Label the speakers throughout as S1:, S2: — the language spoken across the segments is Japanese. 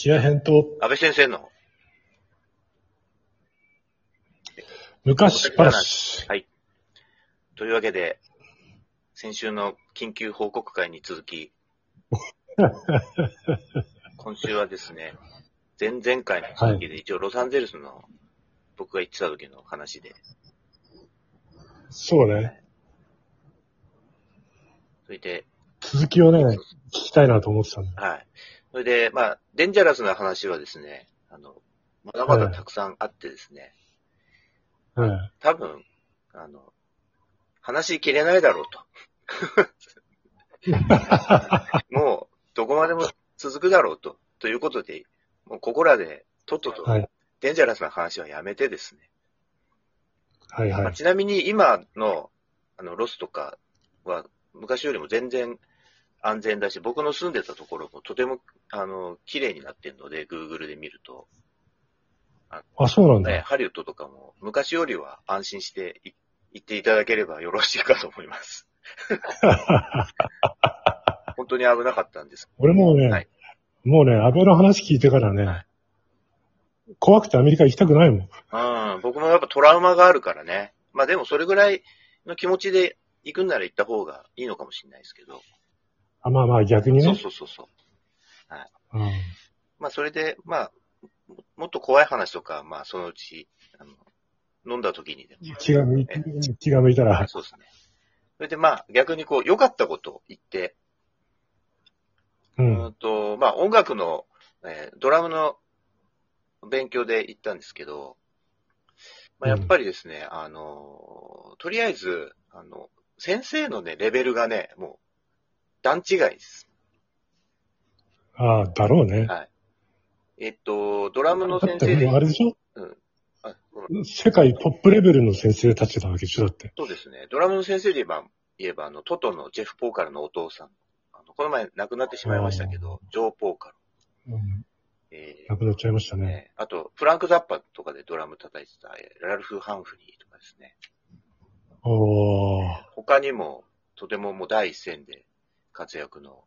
S1: 気合編と
S2: 安倍先生の
S1: 昔話。
S2: はい。というわけで、先週の緊急報告会に続き、今週はですね、前々回の続きで、一応ロサンゼルスの僕が行ってた時の話で、
S1: そうね。
S2: それで、
S1: 続きをね、聞きたいなと思ってたんだ。
S2: はい。それで、まあ、デンジャラスな話はですね、あの、まだまだたくさんあってですね、
S1: はい。
S2: 多分、あの、話しきれないだろうと。もう、どこまでも続くだろうと。ということで、もうここらで、とっとと、
S1: はい。
S2: デンジャラスな話はやめてですね。
S1: はいはい。
S2: まあちなみに今の、あの、ロスとかは、昔よりも全然安全だし、僕の住んでたところもとても、あの、綺麗になってるので、Google で見ると。
S1: あ、そうなんだ。
S2: ね、ハリウッドとかも昔よりは安心してい行っていただければよろしいかと思います。本当に危なかったんです。
S1: 俺もうね、
S2: はい
S1: もうね、安倍の話聞いてからね、
S2: はい
S1: 怖くてアメリカ行きたくないもん。
S2: うん、僕もやっぱトラウマがあるからね。まあでもそれぐらいの気持ちで行くんなら行った方がいいのかもしれないですけど。
S1: あまあまあ逆に
S2: そう
S1: ね。
S2: そうそうそう。
S1: うん
S2: まあそれで、まあ、ももっと怖い話とか、まあそのうち、あの、飲んだ時にでも。
S1: 気が向い気が向いたら。
S2: そうですね。それでまあ逆にこう良かったことを言って、
S1: う。
S2: うんんと、まあ音楽の、えードラムの勉強で行ったんですけど、まあ、やっぱりですね、あの、とりあえず、あの、先生のね、レベルがね、もう、段違いです。
S1: ああ、だろうね。
S2: はい。えっと、ドラムの先生で、
S1: あれでしょ？
S2: あごめん
S1: 世界トップレベルの先生たちだわけでしょだって。
S2: そうですね。ドラムの先生で言えば、言えば、あの、トトのジェフ・ポーカルのお父さん。あのこの前亡くなってしまいましたけど、ジョー・ポーカル。
S1: うん、
S2: え
S1: なくなっちゃいました
S2: ー
S1: ね。
S2: ねあと、フランク・ザッパとかでドラム叩いてた、えーラルフ・ハンフリーとかですね。
S1: おー。
S2: 他にも、とてももう第一線で活躍の、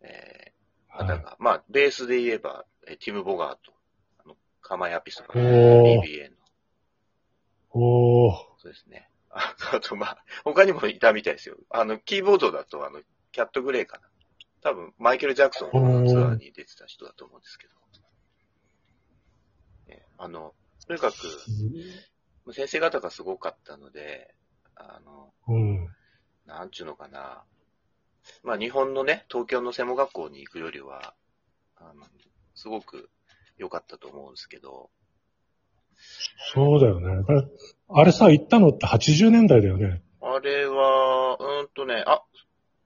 S2: えー
S1: はい
S2: 方が、まあ、ベースで言えば、えーティム・ボガート、あの、カマイアピストの
S1: おー
S2: BBA の、
S1: おー。
S2: そうですね。ああと、まあ、他にもいたみたいですよ。あの、キーボードだと、あの、キャット・グレイかな。多分、マイケル・ジャクソンのツアーに出てた人だと思うんですけど。ねあの、とにかく、先生方がすごかったので、あの、
S1: うん。
S2: なんちゅうのかな。まあ、日本のね、東京の専門学校に行くよりは、あの、すごく良かったと思うんですけど、
S1: そうだよね。あれさ、行ったのって80年代だよね。
S2: あれは、うーんとね、あ、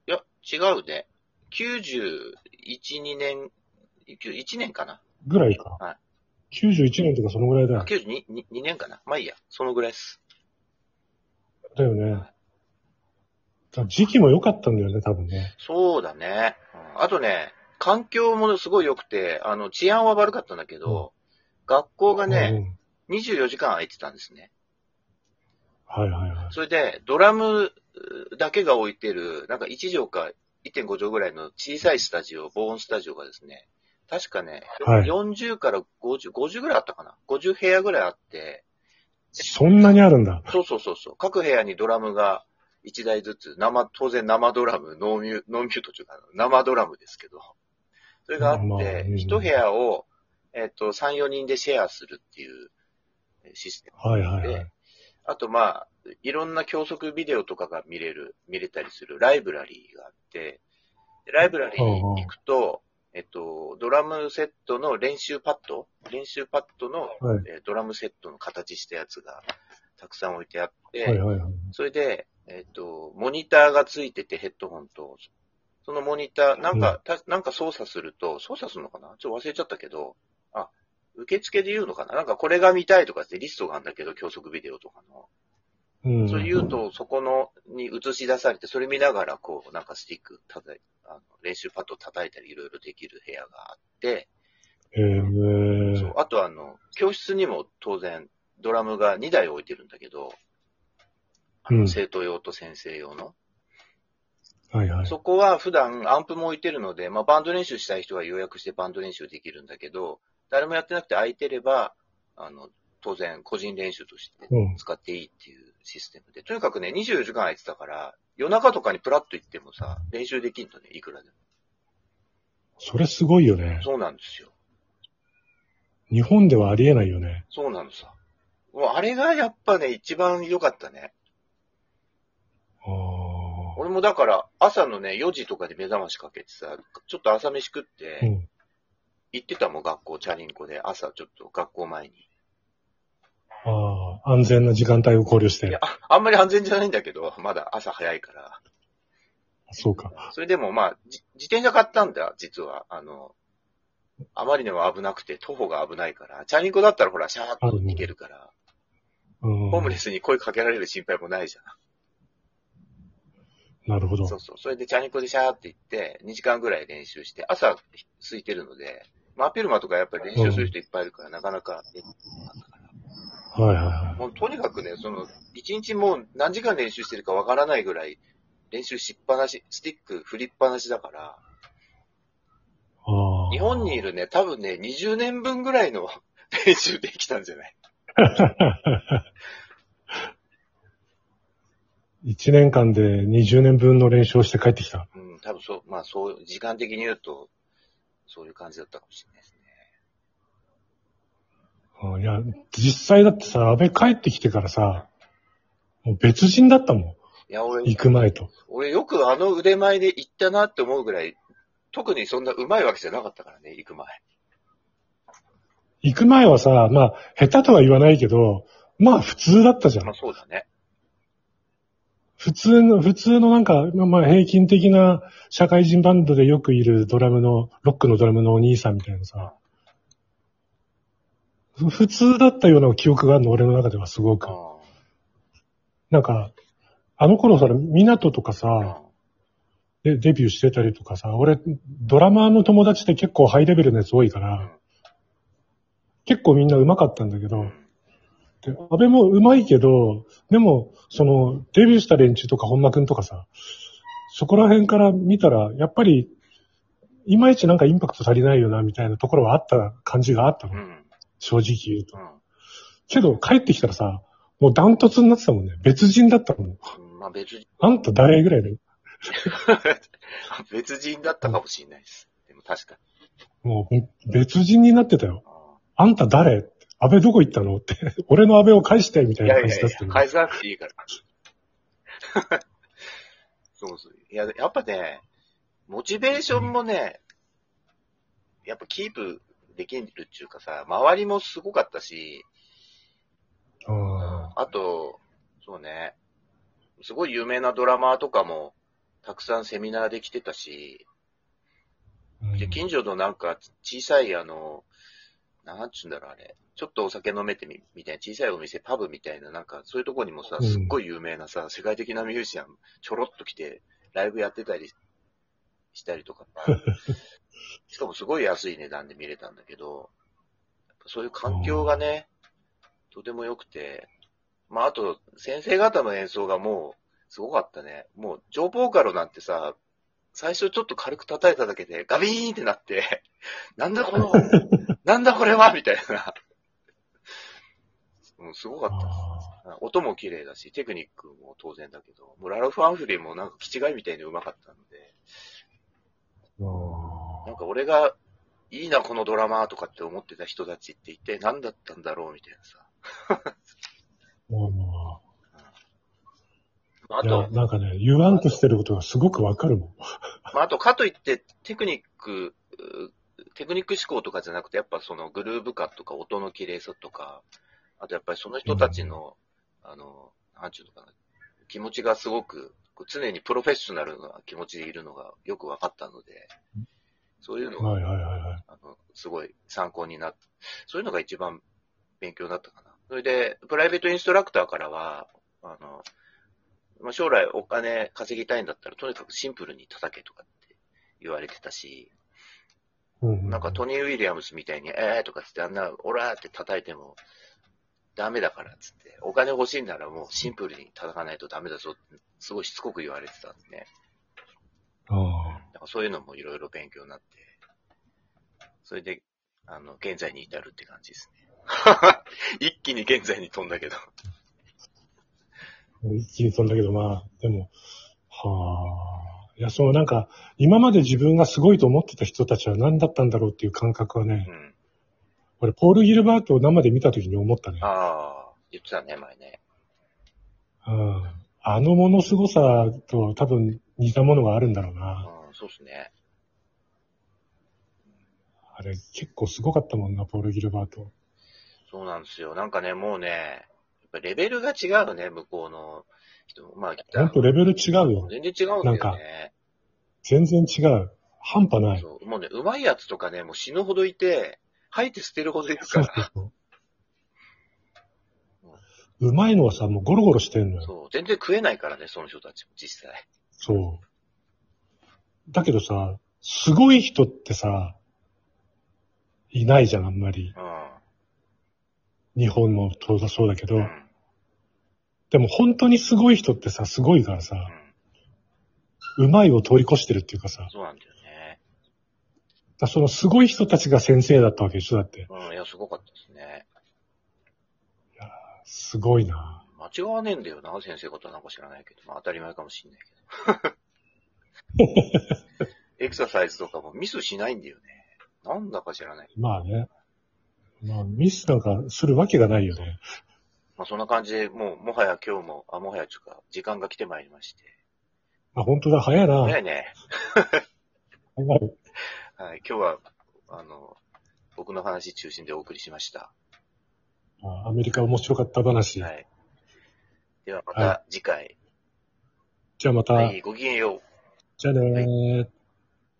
S2: いや、違うね。91、2年、1年かな
S1: ぐらいか。
S2: は
S1: 91年とかそのぐらいだ
S2: あ
S1: よ。
S2: 92 2 2年かなまあいいや、そのぐらいです。
S1: だよね。だ時期も良かったんだよね、多分ね。
S2: そうだね。うんあとね、環境もすごい良くて、あの、治安は悪かったんだけど、学校がね、
S1: うん。
S2: 24時間空いてたんですね。
S1: はいはいはい。
S2: それで、ドラムだけが置いてる、なんか1畳か1.5畳ぐらいの小さいスタジオ、防音スタジオがですね、確かね、
S1: はい
S2: 40から50、50ぐらいあったかな ?50 部屋ぐらいあって、
S1: そんなにあるんだ。
S2: そうそうそうそう、各部屋にドラムが1台ずつ、生、当然生ドラム、ノーミュー、ノーミュートというか、生ドラムですけど、それがあって、
S1: うん
S2: 1部屋を、えっと、3、4人でシェアするっていうえーシステム。
S1: はいはいはい
S2: で。あと、まあ、いろんな教則ビデオとかが見れる、見れたりするライブラリーがあって、でライブラリーに行くと、えっと、ドラムセットの練習パッド練習パッドの、
S1: はい
S2: えードラムセットの形したやつがたくさん置いてあって、
S1: はいはいはい。
S2: それで、えっと、モニターがついててヘッドホンと、そのモニター、なんか、たなんか操作すると、操作するのかな？ちょっと忘れちゃったけど、あ、受付で言うのかな？なんかこれが見たいとかってリストがあるんだけど、教則ビデオとかの。
S1: うん。
S2: それ言うと、そこの、に映し出されて、それ見ながら、こう、なんかスティック叩い、あの練習パッド叩いたり、いろいろできる部屋があって、
S1: へー
S2: そう。あとあの、教室にも当然、ドラムが2台置いてるんだけど、あの
S1: うん
S2: 生徒用と先生用の。
S1: はいはい。
S2: そこは普段アンプも置いてるので、まあバンド練習したい人は予約してバンド練習できるんだけど、誰もやってなくて空いてれば、あの、当然個人練習として
S1: うん。
S2: 使っていいっていうシステムで、とにかくね、24時間空いてたから、夜中とかにプラッと行ってもさ、練習できんとね、いくらでも。
S1: それすごいよね。
S2: そうなんですよ。
S1: 日本ではありえないよね。
S2: そうなのさ。もうあれがやっぱね、一番良かったね。俺もだから、朝のね、4時とかで目覚ましかけてさ、ちょっと朝飯食って、
S1: うん。
S2: 行ってたもん、学校、チャリンコで、朝ちょっと学校前に。
S1: ああ、安全な時間帯を考慮して
S2: いや。ああんまり安全じゃないんだけど、まだ朝早いから。
S1: そうか。
S2: それでもまあ、じ自転車買ったんだ、実は。あの、あまりにも危なくて、徒歩が危ないから。チャリンコだったらほら、シャーッと行けるから、
S1: うん。
S2: ホームレスに声かけられる心配もないじゃん。
S1: なるほど。
S2: そうそう。それでチャリンコでシャーって行って、2時間ぐらい練習して、朝空いてるので、真っ昼間とかやっぱり練習する人いっぱいいるから、なかなかなかったから。
S1: はいはいはい。
S2: もうとにかくね、その、一日もう何時間練習してるかわからないぐらい、練習しっぱなし、スティック振りっぱなしだから、
S1: ああ。
S2: 日本にいるね、多分ね、20年分ぐらいの 練習できたんじゃない？
S1: 1年間で20年分の練習をして帰ってきた。
S2: うん、多分そう、まあそう、時間的に言うと、そういう感じだったかもしれないですね。
S1: あいや、実際だってさ、安倍帰ってきてからさ、もう別人だったもん。
S2: いや、俺、
S1: 行く前と。
S2: 俺よくあの腕前で行ったなって思うぐらい、特にそんな上手いわけじゃなかったからね、行く前。
S1: 行く前はさ、まあ、下手とは言わないけど、まあ普通だったじゃん
S2: まあ。そうだね。
S1: 普通の、普通のなんか、まあ平均的な社会人バンドでよくいるドラムの、ロックのドラムのお兄さんみたいなさ、普通だったような記憶があるの、俺の中ではすごく。
S2: あ
S1: なんか、あの頃さ、港とか
S2: あ
S1: さ、でデビューしてたりとかさ、俺、ドラマーの友達って結構ハイレベルなやつ多いから、結構みんな上手かったんだけど、
S2: うん。
S1: で、安倍も上手いけど、でも、その、デビューした連中とか本間くんとかさ、そこら辺から見たら、やっぱり、いまいちなんかインパクト足りないよな、みたいなところはあった感じがあったの。
S2: うん。
S1: 正直言うと。
S2: うん。
S1: けど、帰ってきたらさ、もうダントツになってたもんね。別人だったもん。
S2: うん。まあ別に、
S1: あんた誰ぐらいで。
S2: 別人だったかもしれないです。でも確かに。
S1: もうべ別人になってたよ。
S2: あ
S1: あんた誰？安倍どこ行ったの？って。俺の安倍を返して、みたいな感じだったの
S2: 返さなくていいから。そうそう。いや、やっぱね、モチベーションもね、やっぱキープできるっていうかさ、周りもすごかったし、
S1: あ
S2: あと、そうね、すごい有名なドラマーとかも、たくさんセミナーで来てたし、
S1: ー
S2: で、近所のなんか小さいあの、なんちゅうんだろうあれ、ちょっとお酒飲めてみ、みたいな小さいお店、パブみたいな、なんかそういうとこにもさ、
S1: うん。
S2: すっごい有名なさ、世界的なミュージシャン、ちょろっと来て、ライブやってたりしたりとか、しかもすごい安い値段で見れたんだけど、やっぱそういう環境がね、とても良くて、まああと、先生方の演奏がもう、すごかったね。もう、ジョーボーカルなんてさ、最初ちょっと軽く叩いただけでガビーンってなって、なんだこの、なんだこれはみたいな。もうすごかったです。
S1: あ
S2: 音も綺麗だし、テクニックも当然だけど、もうラルフ・アンフリーもなんか気違いみたいに上手かったので、なんか俺がいいなこのドラマーとかって思ってた人たちって一体何だったんだろうみたいなさ。
S1: ー。も
S2: あ
S1: う、いや、
S2: と、
S1: なんかね、言わんとしてることがすごくわかるもん。
S2: まあ、あとかといってテクニック、うテクニック思考とかじゃなくて、やっぱそのグルーヴ感とか音の綺麗さとか、あとやっぱりその人たちの、あの、なんちゅうのかな、気持ちがすごく、常にプロフェッショナルな気持ちでいるのがよく分かったので、そういうのが、
S1: はいはいはいはい。
S2: あの、すごい参考になっそういうのが一番勉強だったかな。それで、プライベートインストラクターからは、あの、まあ、将来お金稼ぎたいんだったら、とにかくシンプルに叩けとかって言われてたし、
S1: うん
S2: なんかトニー・ウィリアムスみたいに、えーとかつってあんな、オラーって叩いてもダメだからっつって、お金欲しいならもうシンプルに叩かないとダメだぞって、すごいしつこく言われてたんでね。
S1: ああ。
S2: だからそういうのもいろいろ勉強になって、それで、あの、現在に至るって感じですね。一気に現在に飛んだけど。
S1: 一気に飛んだけど、まあ、でも、はあ。いや、そのなんか、今まで自分がすごいと思ってた人たちは何だったんだろうっていう感覚はね
S2: う、ん。
S1: 俺、ポール・ギルバートを生で見た時に思ったね。
S2: ああ、言ってたね、前ね。
S1: うん。あのもの凄さと多分似たものがあるんだろうな。
S2: うん、そうっすね。
S1: あれ、結構すごかったもんな、ポール・ギルバート。
S2: そうなんですよ。なんかね、もうね、ぱレベルが違うね、向こうの人も。まあ、ギター
S1: ほんとレベル違うよ。
S2: 全然違うんだよね。
S1: 全然違う。半端ない。
S2: そうもうね、うまいやつとかね、もう死ぬほどいて、吐いて捨てるほどいる
S1: そう
S2: から。
S1: そうそう。うまいのはさ、もうゴロゴロしてんのよ。
S2: そう、全然食えないからね、その人たちも実際。
S1: そう。だけどさ、すごい人ってさ、いないじゃん、あんまり。
S2: う
S1: 日本もそうだそうだけど。でも本当にすごい人ってさ、すごいからさう、まいを通り越してるっていうかさ、
S2: そうなんだよね。
S1: だそのすごい人たちが先生だったわけでしょ、だって。
S2: うん、いや、すごかったですね。
S1: すごいな。
S2: 間違わねえんだよな、先生ことなんか知らないけど。まあ当たり前かもしんないけど。エクササイズとかもミスしないんだよね。なんだか知らない。
S1: まあね。まあ、ミスなんかするわけがないよね。
S2: まあそんな感じで、もう、もはや今日も、あ、もはやちゅうか、時間が来てまいりまして。
S1: あ、本当だ、早いな。
S2: 早いね。
S1: 早い
S2: はい、今日は、あの、僕の話中心でお送りしました。
S1: あアメリカ面白かった話。
S2: はい。ではま
S1: は
S2: た次回。
S1: じゃあまた、
S2: はい、ごきげんよう。
S1: じゃあねー。